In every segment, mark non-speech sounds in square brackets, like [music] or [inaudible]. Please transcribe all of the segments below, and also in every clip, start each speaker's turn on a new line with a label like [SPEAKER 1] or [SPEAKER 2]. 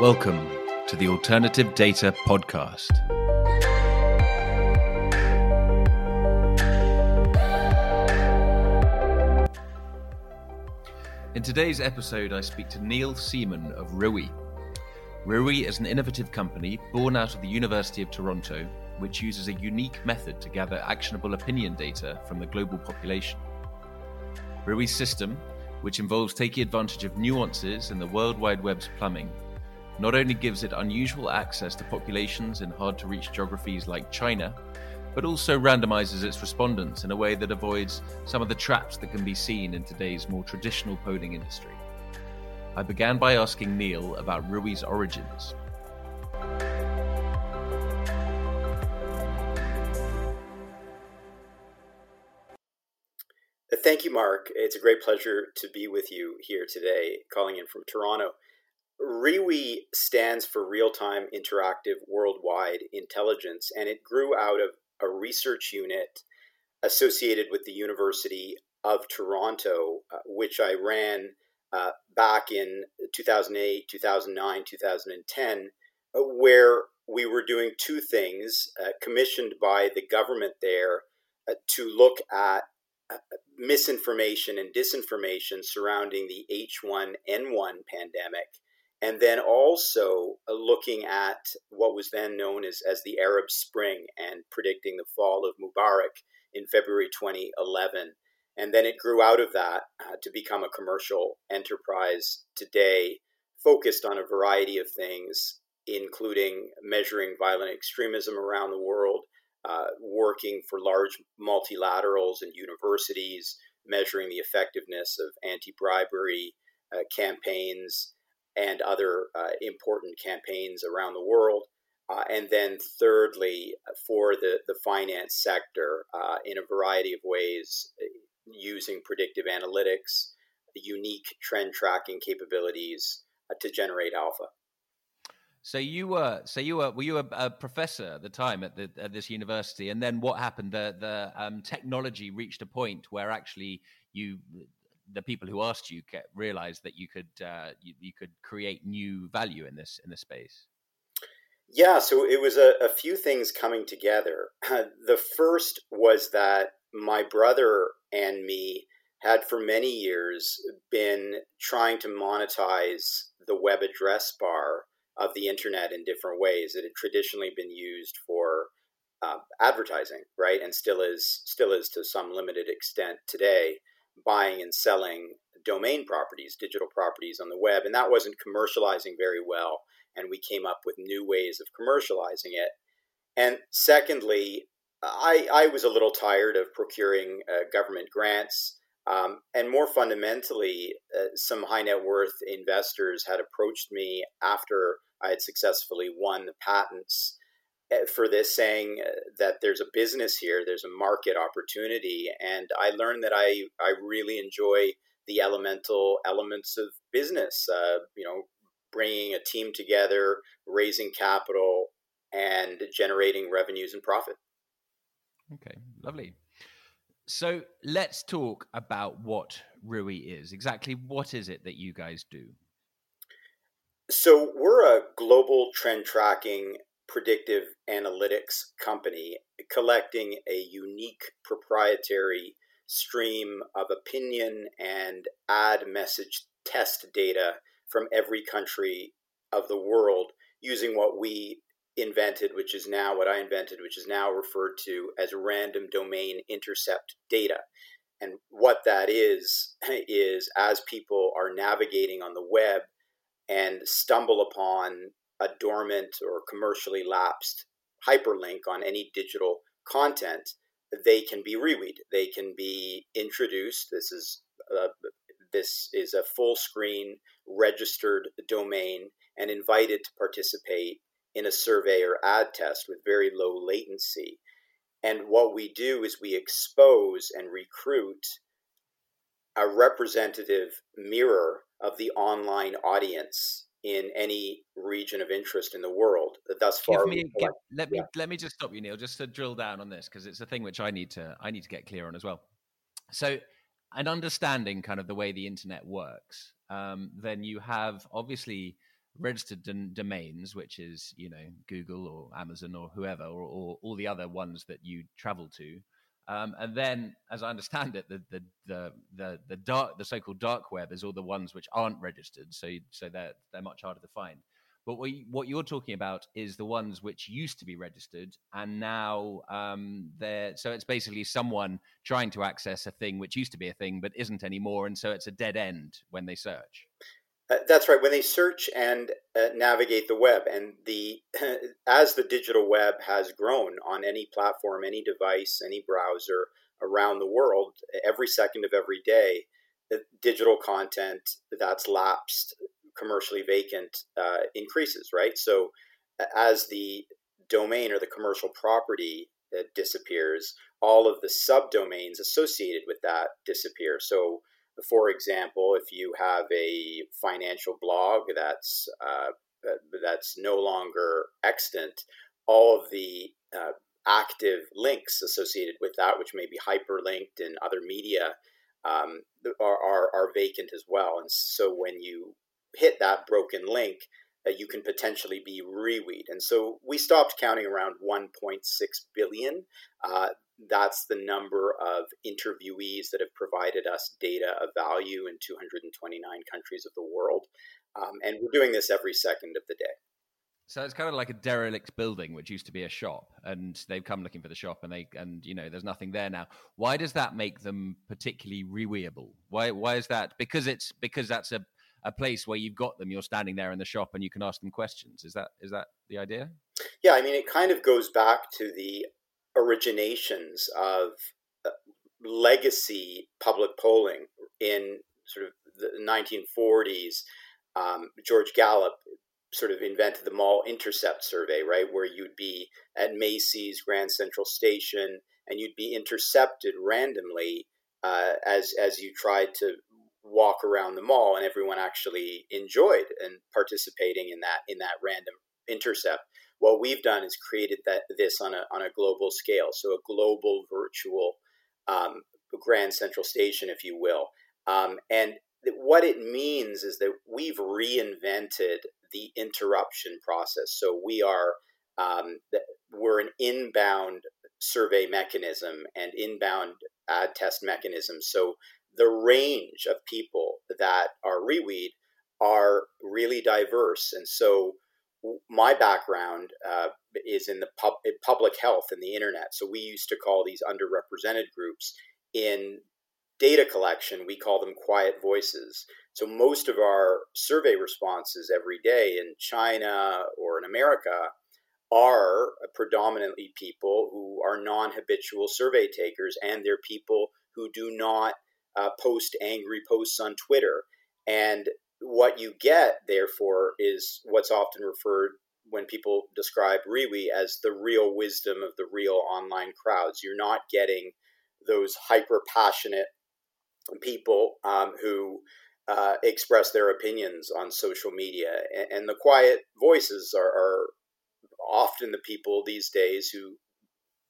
[SPEAKER 1] Welcome to the Alternative Data Podcast. In today's episode, I speak to Neil Seeman of Riwi. Riwi is an innovative company born out of the University of Toronto, which uses a unique method to gather actionable opinion data from the global population. Riwi's system, which involves taking advantage of nuances in the World Wide Web's plumbing, not only gives it unusual access to populations in hard to reach geographies like China, but also randomizes its respondents in a way that avoids some of the traps that can be seen in today's more traditional polling industry. I began by asking Neil about RIWI's origins.
[SPEAKER 2] Thank you, Mark. It's a great pleasure to be with you here today, calling in from Toronto. RIWI stands for Real Time Interactive Worldwide Intelligence, and it grew out of a research unit associated with the University of Toronto, uh, which I ran uh, back in 2008, 2009, 2010, uh, where we were doing two things uh, commissioned by the government there uh, to look at misinformation and disinformation surrounding the H1N1 pandemic and then also uh, looking at what was then known as, as the Arab Spring and predicting the fall of Mubarak in February 2011. And then it grew out of that uh, to become a commercial enterprise today, focused on a variety of things, including measuring violent extremism around the world, uh, working for large multilaterals and universities, measuring the effectiveness of anti bribery uh, campaigns and other uh, important campaigns around the world. Uh, and then, thirdly, for the, the finance sector uh, in a variety of ways, uh, using predictive analytics, unique trend tracking capabilities uh, to generate alpha.
[SPEAKER 1] So you were, so you were, were you a, a, professor at the time at, the, at this university? And then what happened? The the um, technology reached a point where actually you the people who asked you realized that you could uh, you, you, could create new value in this in this space?
[SPEAKER 2] Yeah, so it was a, a few things coming together. [clears throat] the first was that my brother and me had for many years been trying to monetize the web address bar of the internet in different ways. It had traditionally been used for uh, advertising, right, and still is still is to some limited extent today buying and selling domain properties, digital properties on the web, and that wasn't commercializing very well. And we came up with new ways of commercializing it. And secondly, I, I was a little tired of procuring uh, government grants. Um, and more fundamentally, uh, some high net worth investors had approached me after I had successfully won the patents for this saying uh, that there's a business here, there's a market opportunity. And I learned that I, I really enjoy the elemental elements of business, uh, you know, bringing a team together, raising capital, and generating revenues and profit.
[SPEAKER 1] Okay, lovely. So let's talk about what RIWI is. Exactly what is it that you guys do?
[SPEAKER 2] So we're a global trend tracking predictive analytics company collecting a unique proprietary stream of opinion and ad message test data from every country of the world using what we invented, which is now what I invented, which is now referred to as random domain intercept data. And what that is, [laughs] is as people are navigating on the web and stumble upon a dormant or commercially lapsed hyperlink on any digital content, they can be reweed. They can be introduced. This is a, this is a full screen registered domain and invited to participate in a survey or ad test with very low latency. And what we do is we expose and recruit a representative mirror of the online audience in any region of interest in the world. Thus far,
[SPEAKER 1] me, give, let me yeah. let me just stop you, Neil, just to drill down on this because it's a thing which I need to I need to get clear on as well. So, an understanding kind of the way the internet works, um, then you have obviously registered domains, which is you know Google or Amazon or whoever, or, or all the other ones that you travel to. Um, and then, as I understand it, the the the the, dark the so-called dark web is all the ones which aren't registered, so so they're they're much harder to find. But what, you, what you're talking about is the ones which used to be registered and now um, they're so it's basically someone trying to access a thing which used to be a thing but isn't anymore, and so it's a dead end when they search.
[SPEAKER 2] Uh, that's right. When they search and uh, navigate the web, and the [laughs] as the digital web has grown on any platform, any device, any browser around the world, every second of every day, the digital content that's lapsed commercially vacant uh, increases, right? So as the domain or the commercial property uh, disappears, all of the subdomains associated with that disappear. So, for example, if you have a financial blog that's uh, that's no longer extant, all of the uh, active links associated with that, which may be hyperlinked in other media, um, are, are, are vacant as well. And so when you hit that broken link, uh, you can potentially be reweed. And so we stopped counting around 1.6 billion. Uh, that's the number of interviewees that have provided us data of value in 229 countries of the world. Um, and we're doing this every second of the day.
[SPEAKER 1] So it's kind of like a derelict building, which used to be a shop, and they've come looking for the shop, and they and you know there's nothing there now. Why does that make them particularly reweable? Why why is that? Because it's because that's a a place where you've got them, you're standing there in the shop and you can ask them questions. Is that is that the idea?
[SPEAKER 2] Yeah, I mean, it kind of goes back to the originations of uh, legacy public polling in sort of the 1940s. Um, George Gallup sort of invented the mall intercept survey, right, where you'd be at Macy's Grand Central Station and you'd be intercepted randomly uh, as as you tried to walk around the mall and everyone actually enjoyed and participating in that in that random intercept what we've done is created that this on a on a global scale. So a global virtual um, grand central station if you will. Um, and what it means is that we've reinvented the interruption process. So we are um, we're an inbound survey mechanism and inbound ad test mechanism. So the range of people that are reweed are really diverse. And so my background uh, is in the pub, public health and the internet. So we used to call these underrepresented groups in data collection. We call them quiet voices. So most of our survey responses every day in China or in America are predominantly people who are non-habitual survey takers, and they're people who do not uh, post angry posts on Twitter. And what you get, therefore, is what's often referred when people describe RIWI as the real wisdom of the real online crowds. You're not getting those hyper passionate people um, who uh, express their opinions on social media. And, and the quiet voices are, are, often the people these days who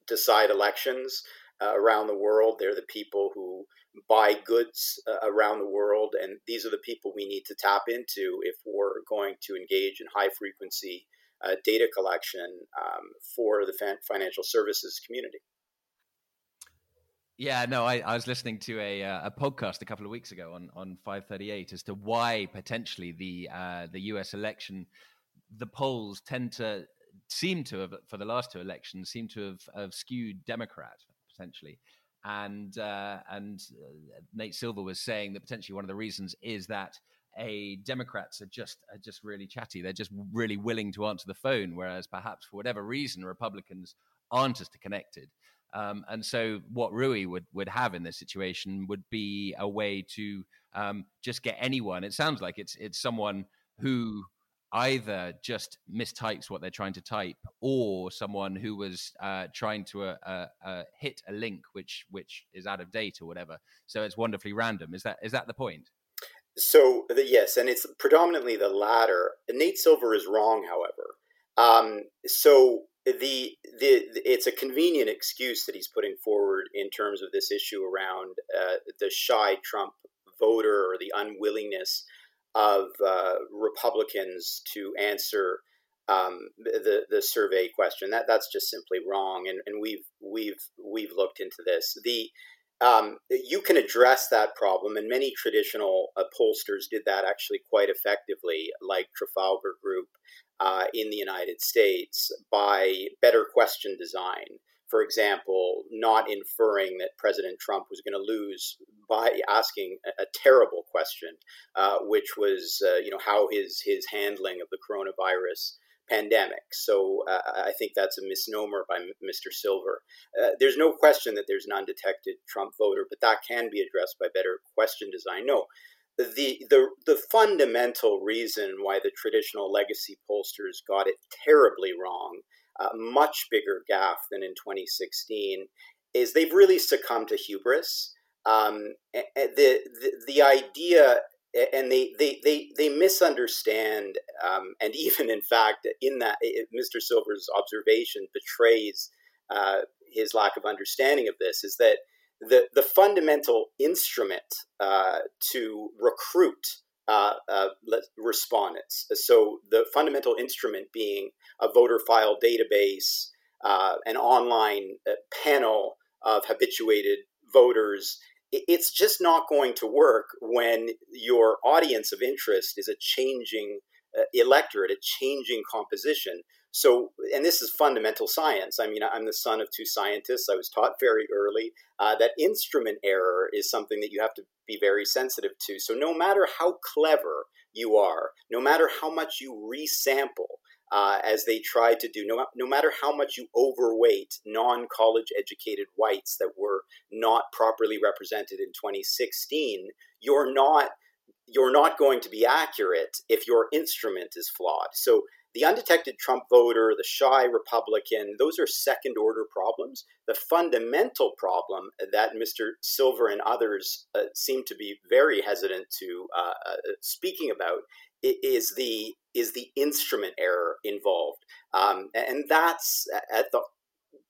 [SPEAKER 2] decide elections uh, around the world. They're the people who buy goods uh, around the world, and these are the people we need to tap into if we're going to engage in high frequency uh, data collection um, for the financial services community.
[SPEAKER 1] Yeah, no, I, I was listening to a, uh, a podcast a couple of weeks ago on, on 538 as to why potentially the uh, the U.S. election, the polls tend to seem to have for the last two elections seem to have, have skewed Democrat potentially. And uh, and uh, Nate Silver was saying that potentially one of the reasons is that a Democrats are just are just really chatty. They're just really willing to answer the phone, whereas perhaps for whatever reason Republicans aren't as connected. Um, and so, what RIWI would would have in this situation would be a way to um, just get anyone. It sounds like it's it's someone who either just mistypes what they're trying to type or someone who was uh, trying to uh, uh, uh, hit a link which which is out of date or whatever. So it's wonderfully random. Is that is that the point?
[SPEAKER 2] So the, yes and it's predominantly the latter. Nate silver is wrong however. Um, so the, the it's a convenient excuse that he's putting forward in terms of this issue around uh, the shy trump voter or the unwillingness of uh, Republicans to answer um, the the survey question. That that's just simply wrong, and, and we've we've we've looked into this. The um, you can address that problem, and many traditional uh, pollsters did that actually quite effectively, like Trafalgar Group uh, in the United States, by better question design. For example, not inferring that President Trump was going to lose by asking a, a terrible question, uh, which was, uh, you know, how his his handling of the coronavirus pandemic. So uh, I think that's a misnomer by Mr. Silver. Uh, there's no question that there's an undetected Trump voter, but that can be addressed by better question design. No, the the the fundamental reason why the traditional legacy pollsters got it terribly wrong, uh, much bigger gaffe than in 2016, is they've really succumbed to hubris. Um, the, the the idea and they they they, they misunderstand um, and [laughs] even in fact in that it, mr silver's observation betrays uh, his lack of understanding of this is that the the fundamental instrument uh, to recruit uh, uh respondents so the fundamental instrument being a voter file database uh, an online uh, panel of habituated voters it's just not going to work when your audience of interest is a changing uh, electorate, a changing composition. So, and this is fundamental science. I mean, I'm the son of two scientists. I was taught very early uh, that instrument error is something that you have to be very sensitive to. So, no matter how clever you are, no matter how much you resample, uh, as they tried to do. No, no matter how much you overweight non college educated whites that were not properly represented in 2016, you're not you're not going to be accurate if your instrument is flawed. So the undetected Trump voter, the shy Republican, those are second order problems. The fundamental problem that Mr. Silver and others uh, seem to be very hesitant to uh, uh, speaking about is the is the instrument error involved, um, and that's at the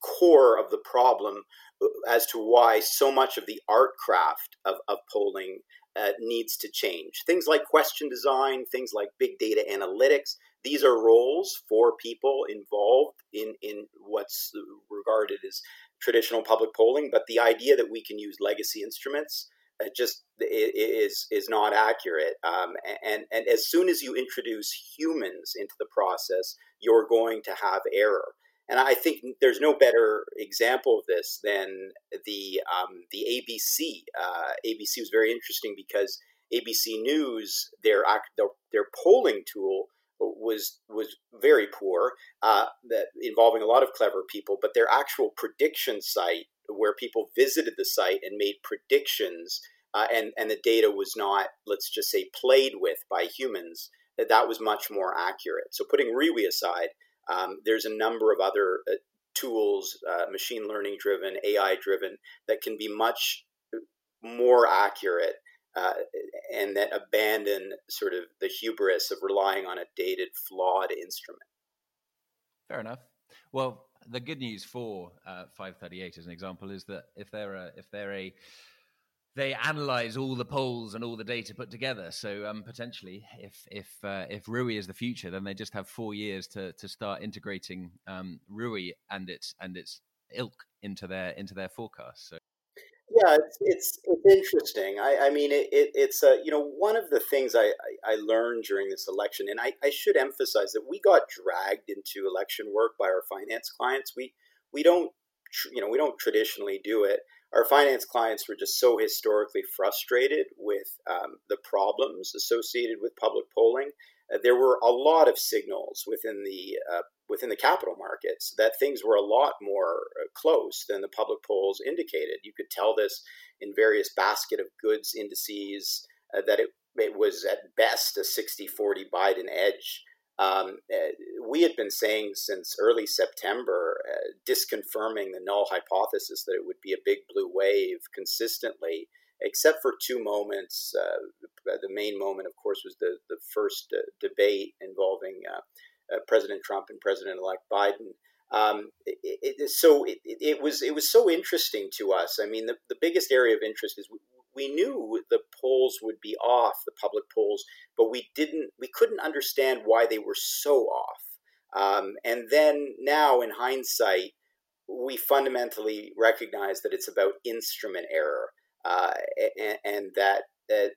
[SPEAKER 2] core of the problem uh, as to why so much of the art craft of, of polling uh, needs to change. Things like question design, things like big data analytics, these are roles for people involved in, in what's regarded as traditional public polling. But the idea that we can use legacy instruments just is is not accurate. Um, and and as soon as you introduce humans into the process, you're going to have error. And I think there's no better example of this than the um, the ABC. Uh, ABC was very interesting because ABC News their their, polling tool was was very poor, uh, that involving a lot of clever people. But their actual prediction site where people visited the site and made predictions, uh, and and the data was not, let's just say, played with by humans. That that was much more accurate. So putting RIWI aside, um, there's a number of other uh, tools, uh, machine learning driven, AI driven, that can be much more accurate. Uh, and that abandon sort of the hubris of relying on a dated, flawed instrument.
[SPEAKER 1] Fair enough. Well, the good news for uh, 538 as an example is that if they're a, if they're a they analyze all the polls and all the data put together. So um, potentially, if if uh, if RIWI is the future, then they just have four years to to start integrating um, RIWI and its and its ilk into their into their forecast. So.
[SPEAKER 2] Yeah, it's, it's, it's interesting. I, I mean, it, it, it's uh, you know one of the things I, I, I learned during this election, and I, I should emphasize that we got dragged into election work by our finance clients. We we don't you know we don't traditionally do it. Our finance clients were just so historically frustrated with um, the problems associated with public polling. Uh, there were a lot of signals within the uh, within the capital markets that things were a lot more uh, close than the public polls indicated. You could tell this in various basket of goods indices uh, that it, it was at best a 60 40 Biden edge. Um, uh, we had been saying since early September, uh, disconfirming the null hypothesis that it would be a big blue wave consistently, except for two moments. Uh, the main moment, of course, was the, the first uh, debate involving uh, President Trump and President elect Biden. Um, it, it, so it, it, was it was so interesting to us. I mean, the, the biggest area of interest is we, knew the polls would be off, the public polls, but we didn't, we couldn't understand why they were so off. Um, and then now, in hindsight, we fundamentally recognize that it's about instrument error uh, and, and, that uh,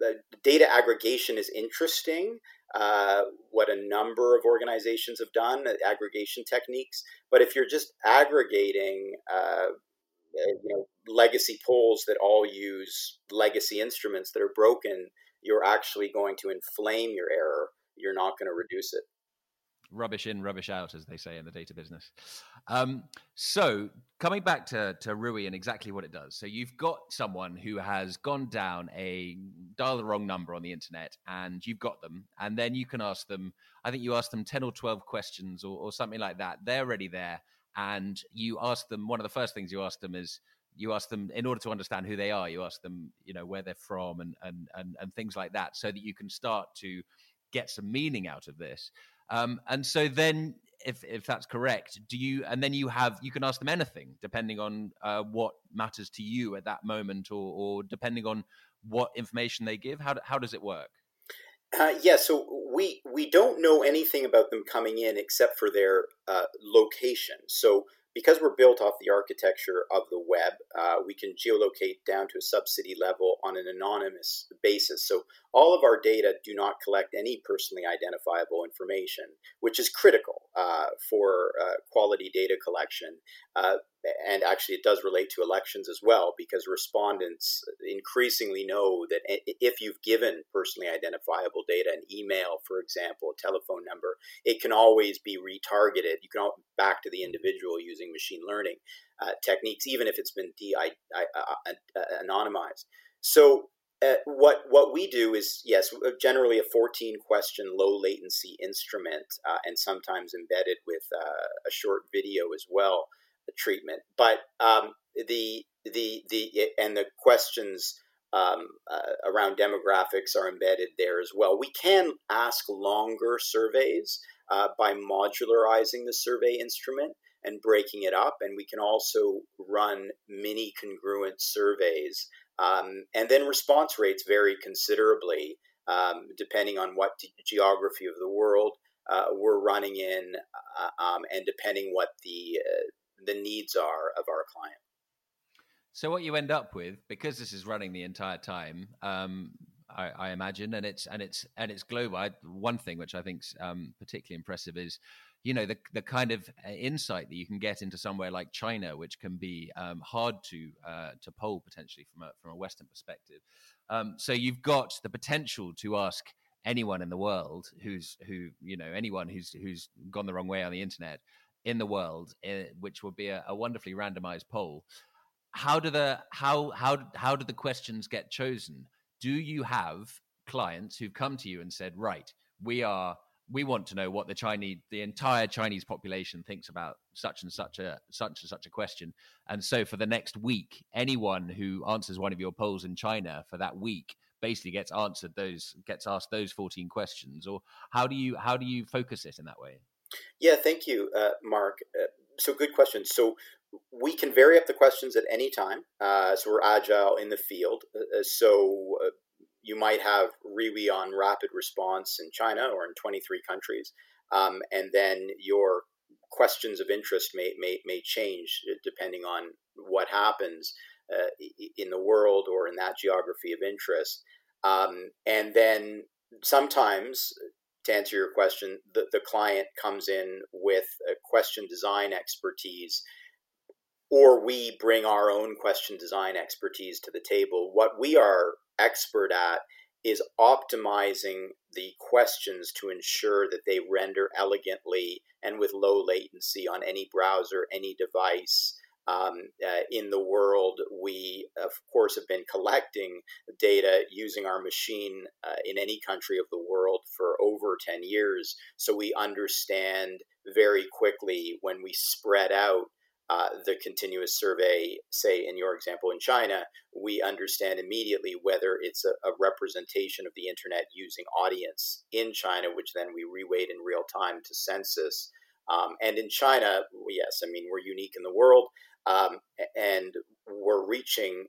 [SPEAKER 2] the data aggregation is interesting. Uh, what a number of organizations have done, aggregation techniques. But if you're just aggregating, uh, you know, legacy polls that all use legacy instruments that are broken, you're actually going to inflame your error. You're not going to reduce it
[SPEAKER 1] rubbish in, rubbish out, as they say in the data business. Um, so, coming back to, to RIWI and exactly what it does. So, you've got someone who has gone down a dial the wrong number on the internet, and you've got them, and then you can ask them. I think you ask them ten or twelve questions or, or something like that. They're already there, and you ask them. One of the first things you ask them is you ask them in order to understand who they are you ask them you know where they're from and and and, and things like that so that you can start to get some meaning out of this um, and so then, if if that's correct, do you and then you have you can ask them anything depending on uh, what matters to you at that moment, or, or depending on what information they give. How how does it work?
[SPEAKER 2] Uh, yeah, so we we don't know anything about them coming in except for their uh, location. So because we're built off the architecture of the web, uh, we can geolocate down to a subcity level on an anonymous basis. So all of our data do not collect any personally identifiable information, which is critical uh, for uh, quality data collection. Uh, and actually, it does relate to elections as well, because respondents increasingly know that if you've given personally identifiable data, an email, for example, a telephone number, it can always be retargeted. You can all back to the individual using machine learning uh, techniques, even if it's been de- uh, anonymized. So uh, what what we do is yes, uh, generally a 14 question low latency instrument, uh, and sometimes embedded with uh, a short video as well, treatment. But um, the the the and the questions um, uh, around demographics are embedded there as well. We can ask longer surveys uh, by modularizing the survey instrument and breaking it up, and we can also run mini congruent surveys um, and then response rates vary considerably um, depending on what geography of the world uh, we're running in, uh, um, and depending what the uh, the needs are of our client.
[SPEAKER 1] So what you end up with, because this is running the entire time, um, I, I, imagine, and it's and it's and it's global. I, one thing which I think is um, particularly impressive is you know the the kind of uh, insight that you can get into somewhere like China, which can be um, hard to uh, to poll potentially from a from a Western perspective. Um, so you've got the potential to ask anyone in the world who's who you know anyone who's who's gone the wrong way on the internet in the world, uh, which would be a, a wonderfully randomized poll. How do the how how how do the questions get chosen? Do you have clients who've come to you and said, right, we are we want to know what the Chinese, the entire Chinese population thinks about such and such a such and such a question. And so, for the next week, anyone who answers one of your polls in China for that week basically gets answered those gets asked those fourteen questions. Or how do you how do you focus it in that way?
[SPEAKER 2] Yeah, thank you, uh, Mark. Uh, so, good question. So, we can vary up the questions at any time. Uh, so, we're agile in the field. Uh, so, uh, you might have Riwi on rapid response in China or in 23 countries, um, and then your questions of interest may, may, may change depending on what happens uh, in the world or in that geography of interest. Um, and then sometimes, to answer your question, the, the client comes in with a question design expertise or we bring our own question design expertise to the table. What we are expert at is optimizing the questions to ensure that they render elegantly and with low latency on any browser, any device. Um, uh, in the world, we of course have been collecting data using our machine uh, in any country of the world for over 10 years. So we understand very quickly when we spread out uh, the continuous survey, say in your example in China, we understand immediately whether it's a, a, representation of the internet using audience in China, which then we reweight in real time to census. Um, and in China, yes, I mean, we're unique in the world um, and we're reaching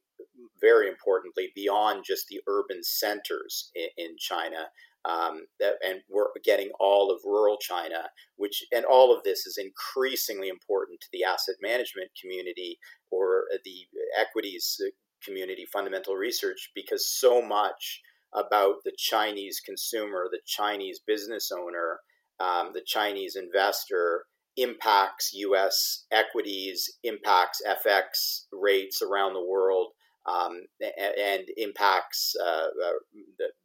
[SPEAKER 2] very importantly, beyond just the urban centers in, in China. Um, that, and we're getting all of rural China, which and all of this is increasingly important to the asset management community or the equities community, fundamental research, because so much about the Chinese consumer, the Chinese business owner, um, the Chinese investor impacts U.S. equities, impacts FX rates around the world, um, and, impacts uh, uh,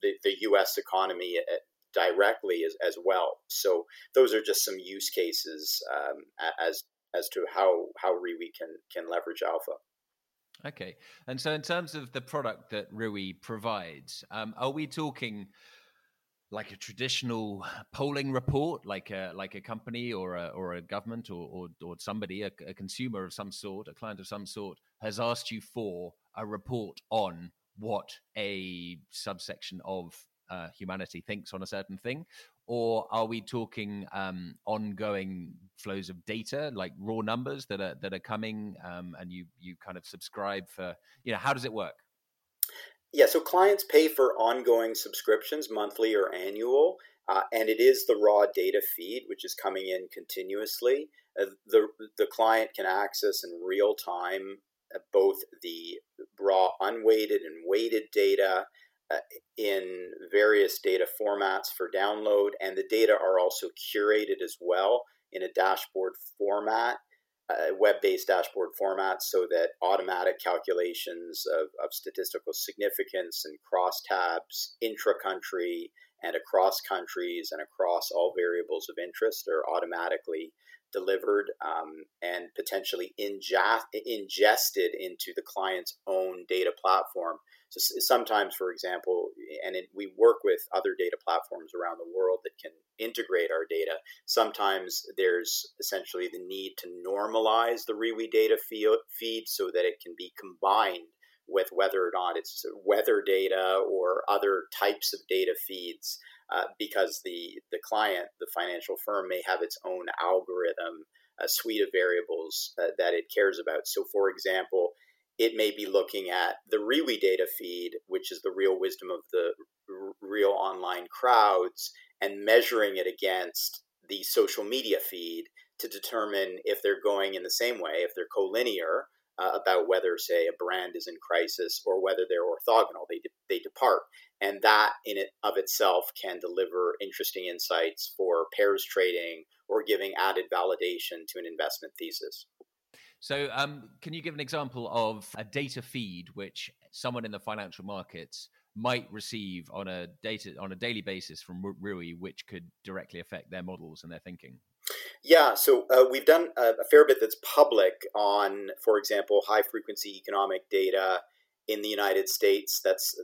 [SPEAKER 2] the, the, U.S. economy uh, directly as, as well. So those are just some use cases um, as as to how how RIWI can can leverage alpha.
[SPEAKER 1] Okay, and so in terms of the product that RIWI provides, um, are we talking? Like a traditional polling report, like a like a company or a or a government or or, or somebody, a, a, consumer of some sort, a client of some sort, has asked you for a report on what a subsection of uh, humanity thinks on a certain thing, or are we talking um, ongoing flows of data, like raw numbers that are that are coming, um, and you you kind of subscribe for you know how does it work?
[SPEAKER 2] Yeah, so clients pay for ongoing subscriptions, monthly or annual, uh, and it is the raw data feed which is coming in continuously. Uh, the the client can access in real time uh, both the raw unweighted and weighted data uh, in various data formats for download, and the data are also curated as well in a dashboard format web-based dashboard formats so that automatic calculations of, of statistical significance and crosstabs intra-country and across countries and across all variables of interest are automatically delivered um, and potentially ingest, ingested into the client's own data platform so sometimes, for example, and it, we work with other data platforms around the world that can integrate our data. Sometimes there's essentially the need to normalize the RIWI data feed so that it can be combined with whether or not it's weather data or other types of data feeds, uh, because the the client, the financial firm, may have its own algorithm, a suite of variables uh, that it cares about. So, for example, it may be looking at the RIWI data feed, which is the real wisdom of the real online crowds, and measuring it against the social media feed to determine if they're going in the same way, if they're collinear uh, about whether, say, a brand is in crisis or whether they're orthogonal, they, de- they depart. And that in it of itself can deliver interesting insights for pairs trading or giving added validation to an investment thesis.
[SPEAKER 1] So, um, can you give an example of a data feed which someone in the financial markets might receive on a data on a daily basis from RIWI, which could directly affect their models and their thinking?
[SPEAKER 2] Yeah, so uh, we've done a, a, fair bit that's public on, for example, high frequency economic data in the United States that's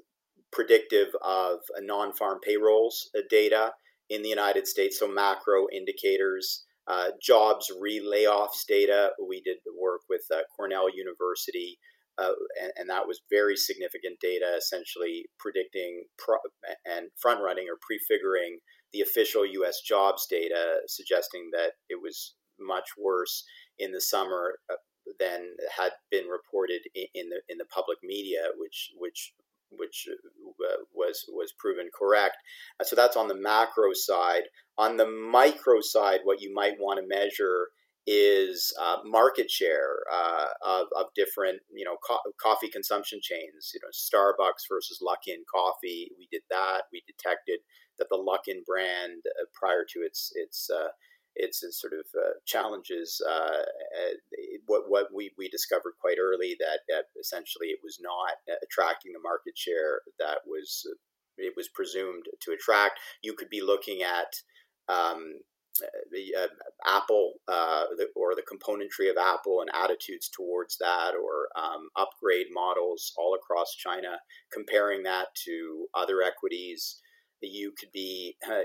[SPEAKER 2] predictive of non farm payrolls uh, data in the United States, so macro indicators uh, jobs re-layoffs data. We did work with uh, Cornell University, uh, and, and, that was very significant data, essentially predicting pro- and front-running or prefiguring the official U.S. jobs data, suggesting that it was much worse in the summer uh, than had been reported in, in the in the public media, which which which uh, was was proven correct. Uh, so that's on the macro side. On the micro side, what you might want to measure is uh, market share uh, of, of different, you know, co- coffee consumption chains. You know, Starbucks versus Luckin Coffee. We did that. We detected that the Luckin brand, uh, prior to its its uh, its, its sort of uh, challenges. Uh, what what we, we discovered quite early that, that essentially it was not attracting the market share that was it was presumed to attract. You could be looking at um, the uh, Apple uh, the, or the componentry of Apple and attitudes towards that, or um, upgrade models all across China, comparing that to other equities. You could be uh,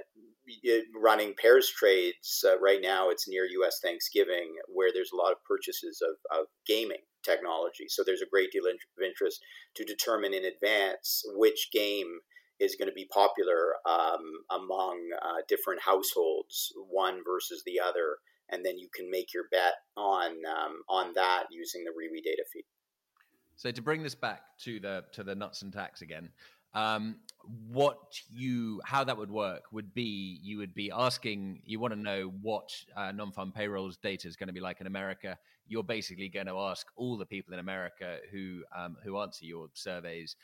[SPEAKER 2] running pairs trades uh, right now. It's near U.S. Thanksgiving, where there's a lot of purchases of, of gaming technology. So there's a great deal of interest to determine in advance which game is going to be popular um, among uh, different households, one versus the other, and then you can make your bet on um, on that using the RIWI data feed.
[SPEAKER 1] So to bring this back to the to the nuts and tacks again, um, what you how that would work would be you would be asking you want to know what uh, non-farm payrolls data is going to be like in America. You're basically going to ask all the people in America who um, who answer your surveys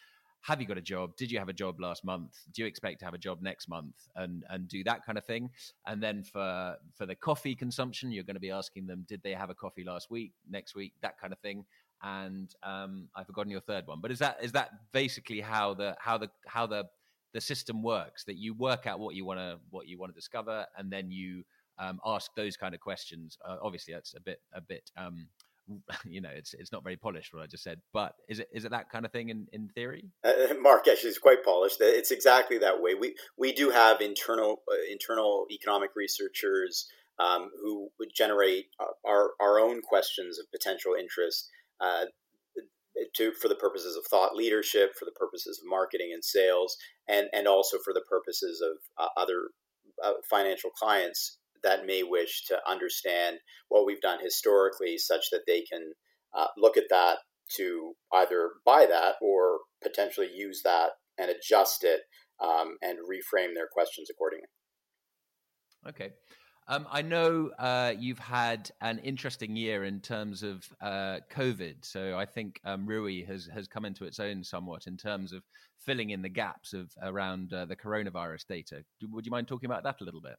[SPEAKER 1] have you got a job? Did you have a job last month? Do you expect to have a job next month? And and do that kind of thing. And then for for the coffee consumption, you're going to be asking them, did they have a coffee last week, next week, that kind of thing. And um, I've forgotten your third one, but is that is that basically how the how the how the the system works? That you work out what you want to what you want to discover, and then you um, ask those kind of questions. Uh, obviously, that's a bit a bit um, [laughs] you know, it's it's not very polished what I just said, but is it is it that kind of thing in in theory?
[SPEAKER 2] Uh, [laughs] Mark actually is quite polished. It's exactly that way. We we do have internal uh, internal economic researchers um, who would generate our our own questions of potential interest. Uh, to, for the purposes of thought leadership, for the purposes of marketing and sales, and, and also for the purposes of uh, other uh, financial clients that may wish to understand what we've done historically such that they can uh, look at that to either buy that or potentially use that and adjust it um, and reframe their questions accordingly.
[SPEAKER 1] Okay. Um, I know uh, you've had an interesting year in terms of uh, COVID. So I think um, RIWI has, has come into its own somewhat in terms of filling in the gaps of around uh, the coronavirus data. Would you mind talking about that a little bit?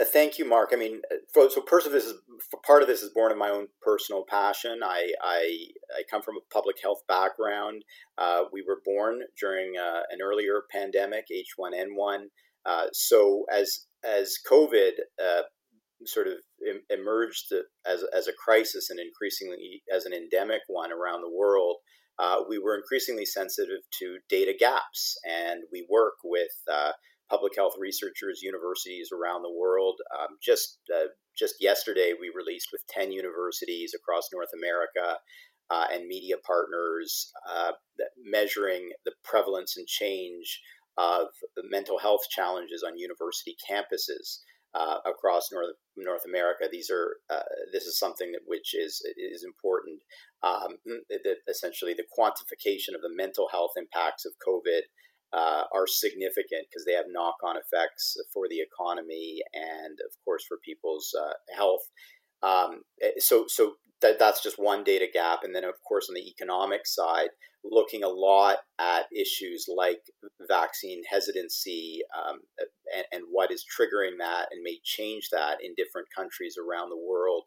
[SPEAKER 2] Uh, thank you, Mark. I mean, uh, so part of this is part of this is born of my own personal passion. I I, I come from a public health background. Uh, we were born during uh, an earlier pandemic, H1N1. Uh, so as as COVID uh, sort of em- emerged as as a crisis and increasingly as an endemic one around the world, we were increasingly sensitive to data gaps, and we work with public health researchers, universities around the world. Um, just uh, just yesterday, we released with ten universities across North America uh, and media partners uh, measuring the prevalence and change of mental health challenges on university campuses. Uh, across North North America. These are uh, this is something that which is is important. Um, essentially, the quantification of the mental health impacts of COVID uh, are significant because they have knock on effects for the economy and, of course, for people's uh, health. Um, eh, so, so that, that's just one data gap. And then, of course, on the economic side, looking a lot at issues like vaccine hesitancy um, and, and, what is triggering that and may change that in different countries around the world.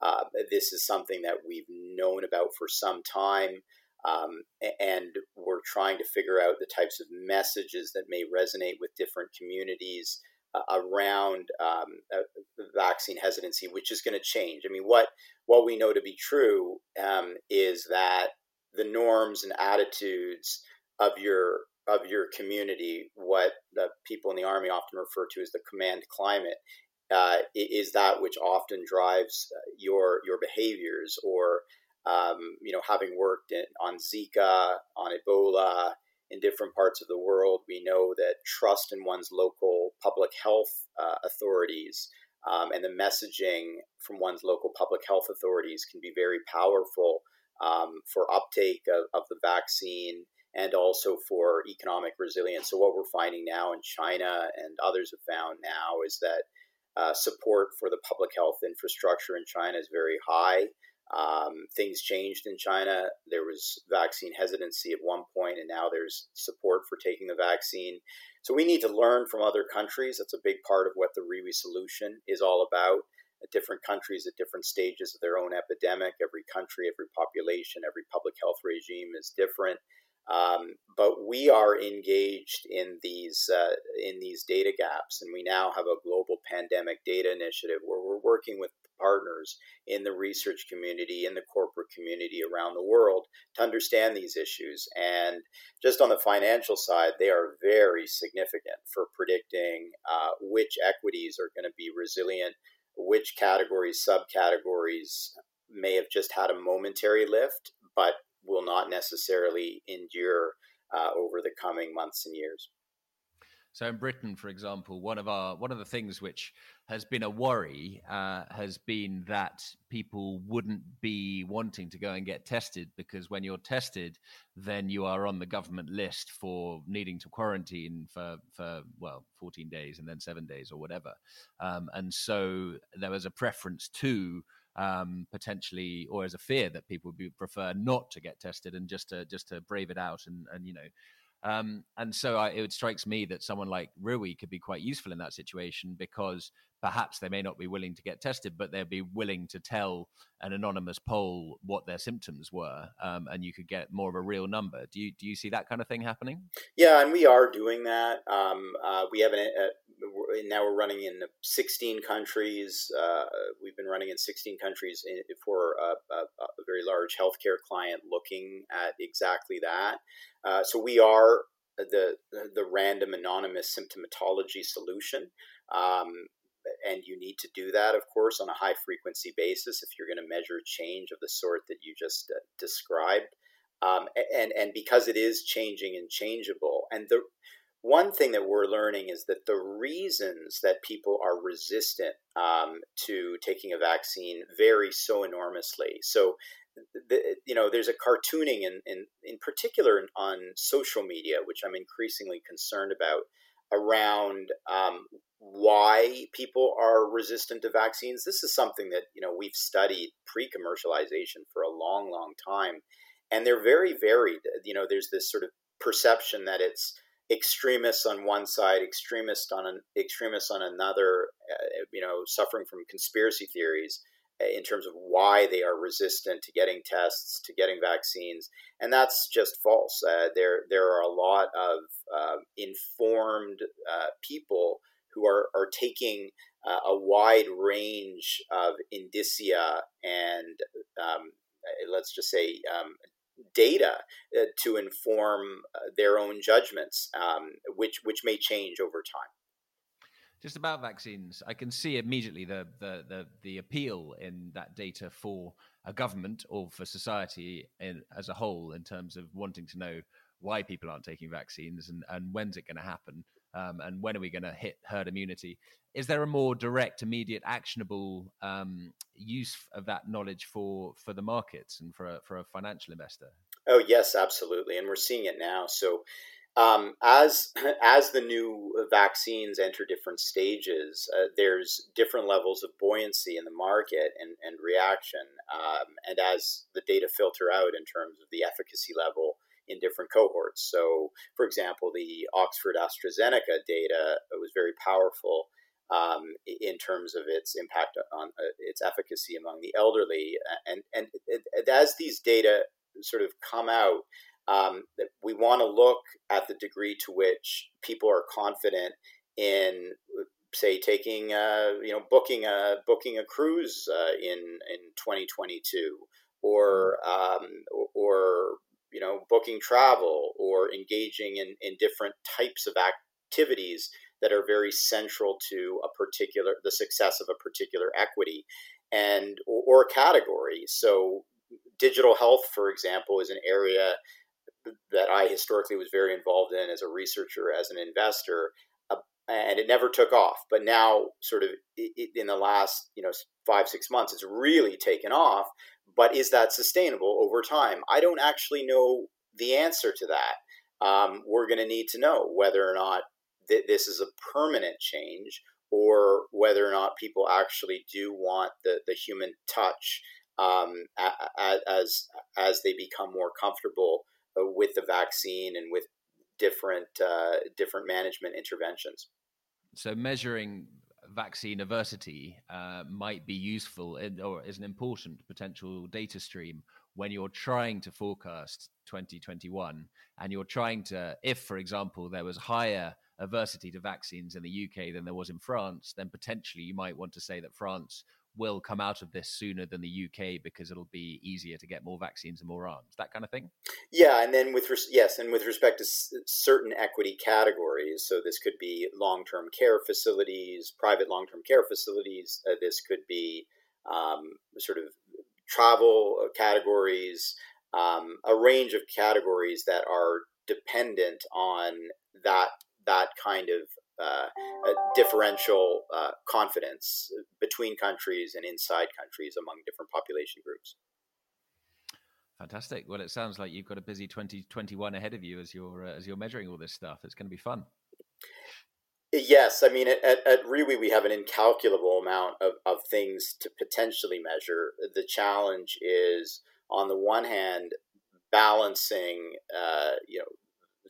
[SPEAKER 2] Uh, this is something that we've known about for some time. Um, and we're trying to figure out the types of messages that may resonate with different communities uh, around um, uh, vaccine hesitancy, which is going to change. I mean, what what we know to be true um, is that the norms and attitudes of your of your community, what the people in the army often refer to as the command climate, uh, is that which often drives uh, your your behaviors or um, you know, having worked in, on Zika, on Ebola, in different parts of the world, we know that trust in one's local public health uh, authorities um, and the messaging from one's local public health authorities can be very powerful um, for uptake of, of, the vaccine and also for economic resilience. So, what we're finding now in China and others have found now is that uh, support for the public health infrastructure in China is very high. Um, things changed in China. There was vaccine hesitancy at one point, and now there's support for taking the vaccine. So we need to learn from other countries. That's a big part of what the RIWI solution is all about. At different countries at different stages of their own epidemic, every country, every population, every public health regime is different. Um, but we are engaged in these uh, in these data gaps, and we now have a global pandemic data initiative where we're working with partners in the research community, in the corporate community around the world to understand these issues. And just on the financial side, they are very significant for predicting uh, which equities are going to be resilient, which categories, subcategories may have just had a momentary lift, but will not necessarily endure uh, over the coming months and years.
[SPEAKER 1] So in Britain, for example, one of our one of the things which has been a worry uh, has been that people wouldn't be wanting to go and get tested because when you're tested, then you are on the government list for needing to quarantine for for well 14 days and then seven days or whatever. Um, and so there was a preference to um, potentially, or as a fear that people would prefer not to get tested and just to just to brave it out and and you know um, and so I, it strikes me that someone like RIWI could be quite useful in that situation because perhaps they may not be willing to get tested, but they'd be willing to tell an anonymous poll what their symptoms were, um, and you could get more of a real number. Do you do you see that kind of thing happening?
[SPEAKER 2] Yeah, and we are doing that. Um, uh, we have an, uh, now we're running in 16 countries. Uh, we've been running in 16 countries for a, a, a, very large healthcare client looking at exactly that. Uh, so we are the the random anonymous symptomatology solution. Um, and you need to do that, of course, on a high frequency basis if you're going to measure change of the sort that you just uh, described. Um, and and because it is changing and changeable, and the one thing that we're learning is that the reasons that people are resistant um, to taking a vaccine vary so enormously. So, the, you know, there's a cartooning in, in, in particular on social media, which I'm increasingly concerned about, around um, why people are resistant to vaccines. This is something that, you know, we've studied pre commercialization for a long, long time. And they're very varied. You know, there's this sort of perception that it's, extremists on one side, extremists on an extremists on another, uh, you know, suffering from conspiracy theories uh, in terms of why they are resistant to getting tests, to getting vaccines, and that's just false. Uh, there, there are a lot of uh, informed uh, people who are are taking uh, a wide range of indicia and um, let's just say um, data uh, to inform uh, their own judgments, um, which which may change over time.
[SPEAKER 1] Just about vaccines, I can see immediately the, the the the, appeal in that data for a government or for society in, as a whole in terms of wanting to know why people aren't taking vaccines and, and when's it going to happen um, and when are we going to hit herd immunity? Is there a more direct, immediate, actionable um, use of that knowledge for for the markets and for a, for a financial investor?
[SPEAKER 2] Oh yes, absolutely, and we're seeing it now. So. Um, as [laughs] as the new vaccines enter different stages, uh, there's different levels of buoyancy in the market and, and reaction. Um, and as the data filter out in terms of the efficacy level, in different cohorts. So, for example, the Oxford AstraZeneca data was very powerful um, in terms of its impact on uh, its efficacy among the elderly. And, and as these data sort of come out, um, we want to look at the degree to which people are confident in say taking uh, you know booking a booking a cruise uh, in in 2022 or um, or you know, booking travel or engaging in, in different types of activities that are very central to a particular the success of a particular equity and or, or category. So digital health, for example, is an area that I historically was very involved in as a researcher, as an investor, uh, and it never took off. But now, sort of in the last you know five six months, it's really taken off but is that sustainable over time? I don't actually know the answer to that. Um, we're going to need to know whether or not th- this is a permanent change or whether or not people actually do want the, the human touch um, as as they become more comfortable uh, with the vaccine and with different uh, different management interventions.
[SPEAKER 1] So measuring vaccine aversity uh, might be useful in, or is an important potential data stream when you're trying to forecast 2021 and you're trying to if for example there was higher aversity to vaccines in the UK than there was in France then potentially you might want to say that France will come out of this sooner than the UK because it'll be easier to get more vaccines and more arms, that kind of thing.
[SPEAKER 2] Yeah, and then with res- yes, and with respect to s- certain equity categories, so this could be long-term care facilities, private long-term care facilities. Uh, this could be um, sort of travel categories, um, a range of categories that are dependent on that that kind of uh, differential uh, confidence between countries and inside countries among different population groups.
[SPEAKER 1] Fantastic. Well, it sounds like you've got a busy 2021 ahead of you as you're uh, as you're measuring all this stuff. It's going to be fun.
[SPEAKER 2] Yes, I mean at, at RIWI we have an incalculable amount of, of things to potentially measure. The challenge is on the one hand balancing, uh, you know,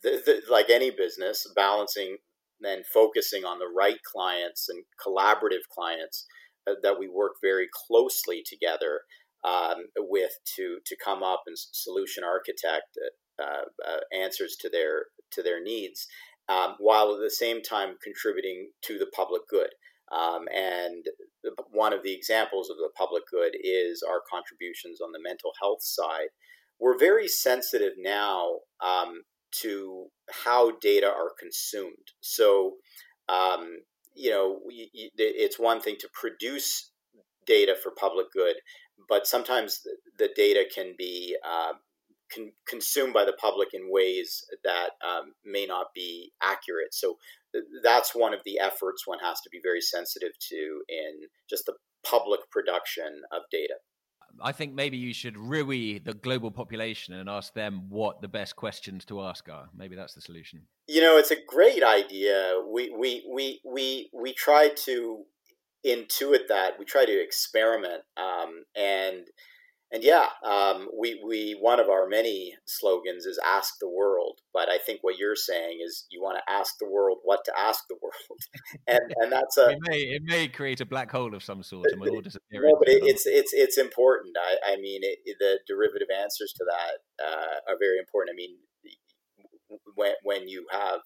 [SPEAKER 2] the, the, like any business, balancing and focusing on the right clients and collaborative clients uh, that we work very closely together um, with to to come up and solution architect uh, uh, answers to their to their needs um, while at the same time contributing to the public good. Um, and one of the examples of the public good is our contributions on the mental health side. We're very sensitive now um, to how data are consumed. So, um, you know, it's one thing to produce data for public good, but sometimes the data can be uh, con- consumed by the public in ways that um, may not be accurate. So that's one of the efforts one has to be very sensitive to in just the public production of data.
[SPEAKER 1] I think maybe you should RIWI the global population and ask them what the best questions to ask are. Maybe that's the solution.
[SPEAKER 2] You know, it's a great idea. We we we we we try to intuit that. We try to experiment, um, and and yeah, um, we we one of our many slogans is "Ask the World," but I think what you're saying is you want to ask the world what to ask the [laughs] world, and and that's a
[SPEAKER 1] it may it may create a black hole of some sort, and we'll disappear.
[SPEAKER 2] No, but it, it's it's it's important. I I mean, it, the derivative answers to that uh, are very important. I mean, when when you have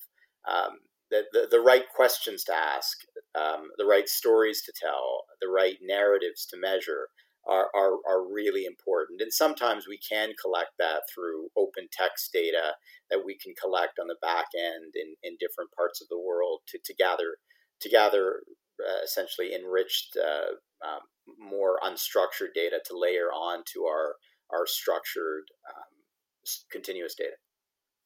[SPEAKER 2] um, the, the, the right questions to ask, um, the right stories to tell, the right narratives to measure are, are, are really important. And sometimes we can collect that through open text data that we can collect on the back end in, in different parts of the world to, to gather to gather uh, essentially enriched, uh, um, more unstructured data to layer onto our our structured um, continuous data.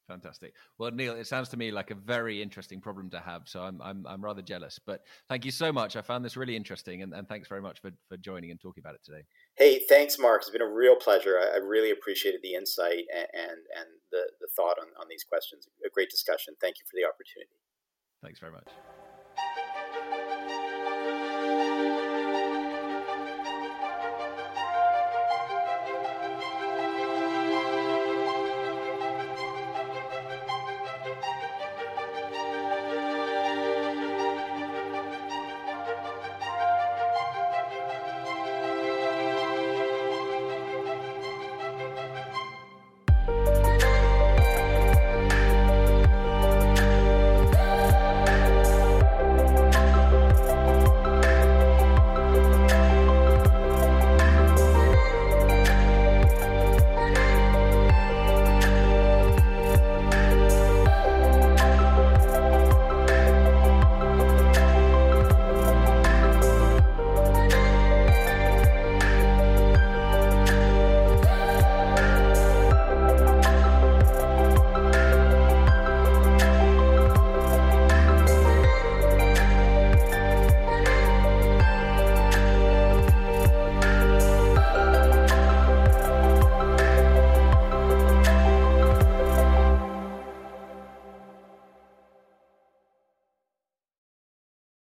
[SPEAKER 1] Fantastic. Well, Neil, it sounds to me like a very interesting problem to have. So I'm, I'm, I'm rather jealous. But thank you so much. I found this really interesting. And, and thanks very much for, for joining and talking about it today.
[SPEAKER 2] Hey, thanks, Mark. It's been a real pleasure. I, I really appreciated the insight and, and, and the, the thought on, on these questions. A great discussion. Thank you for the opportunity.
[SPEAKER 1] Thanks very much.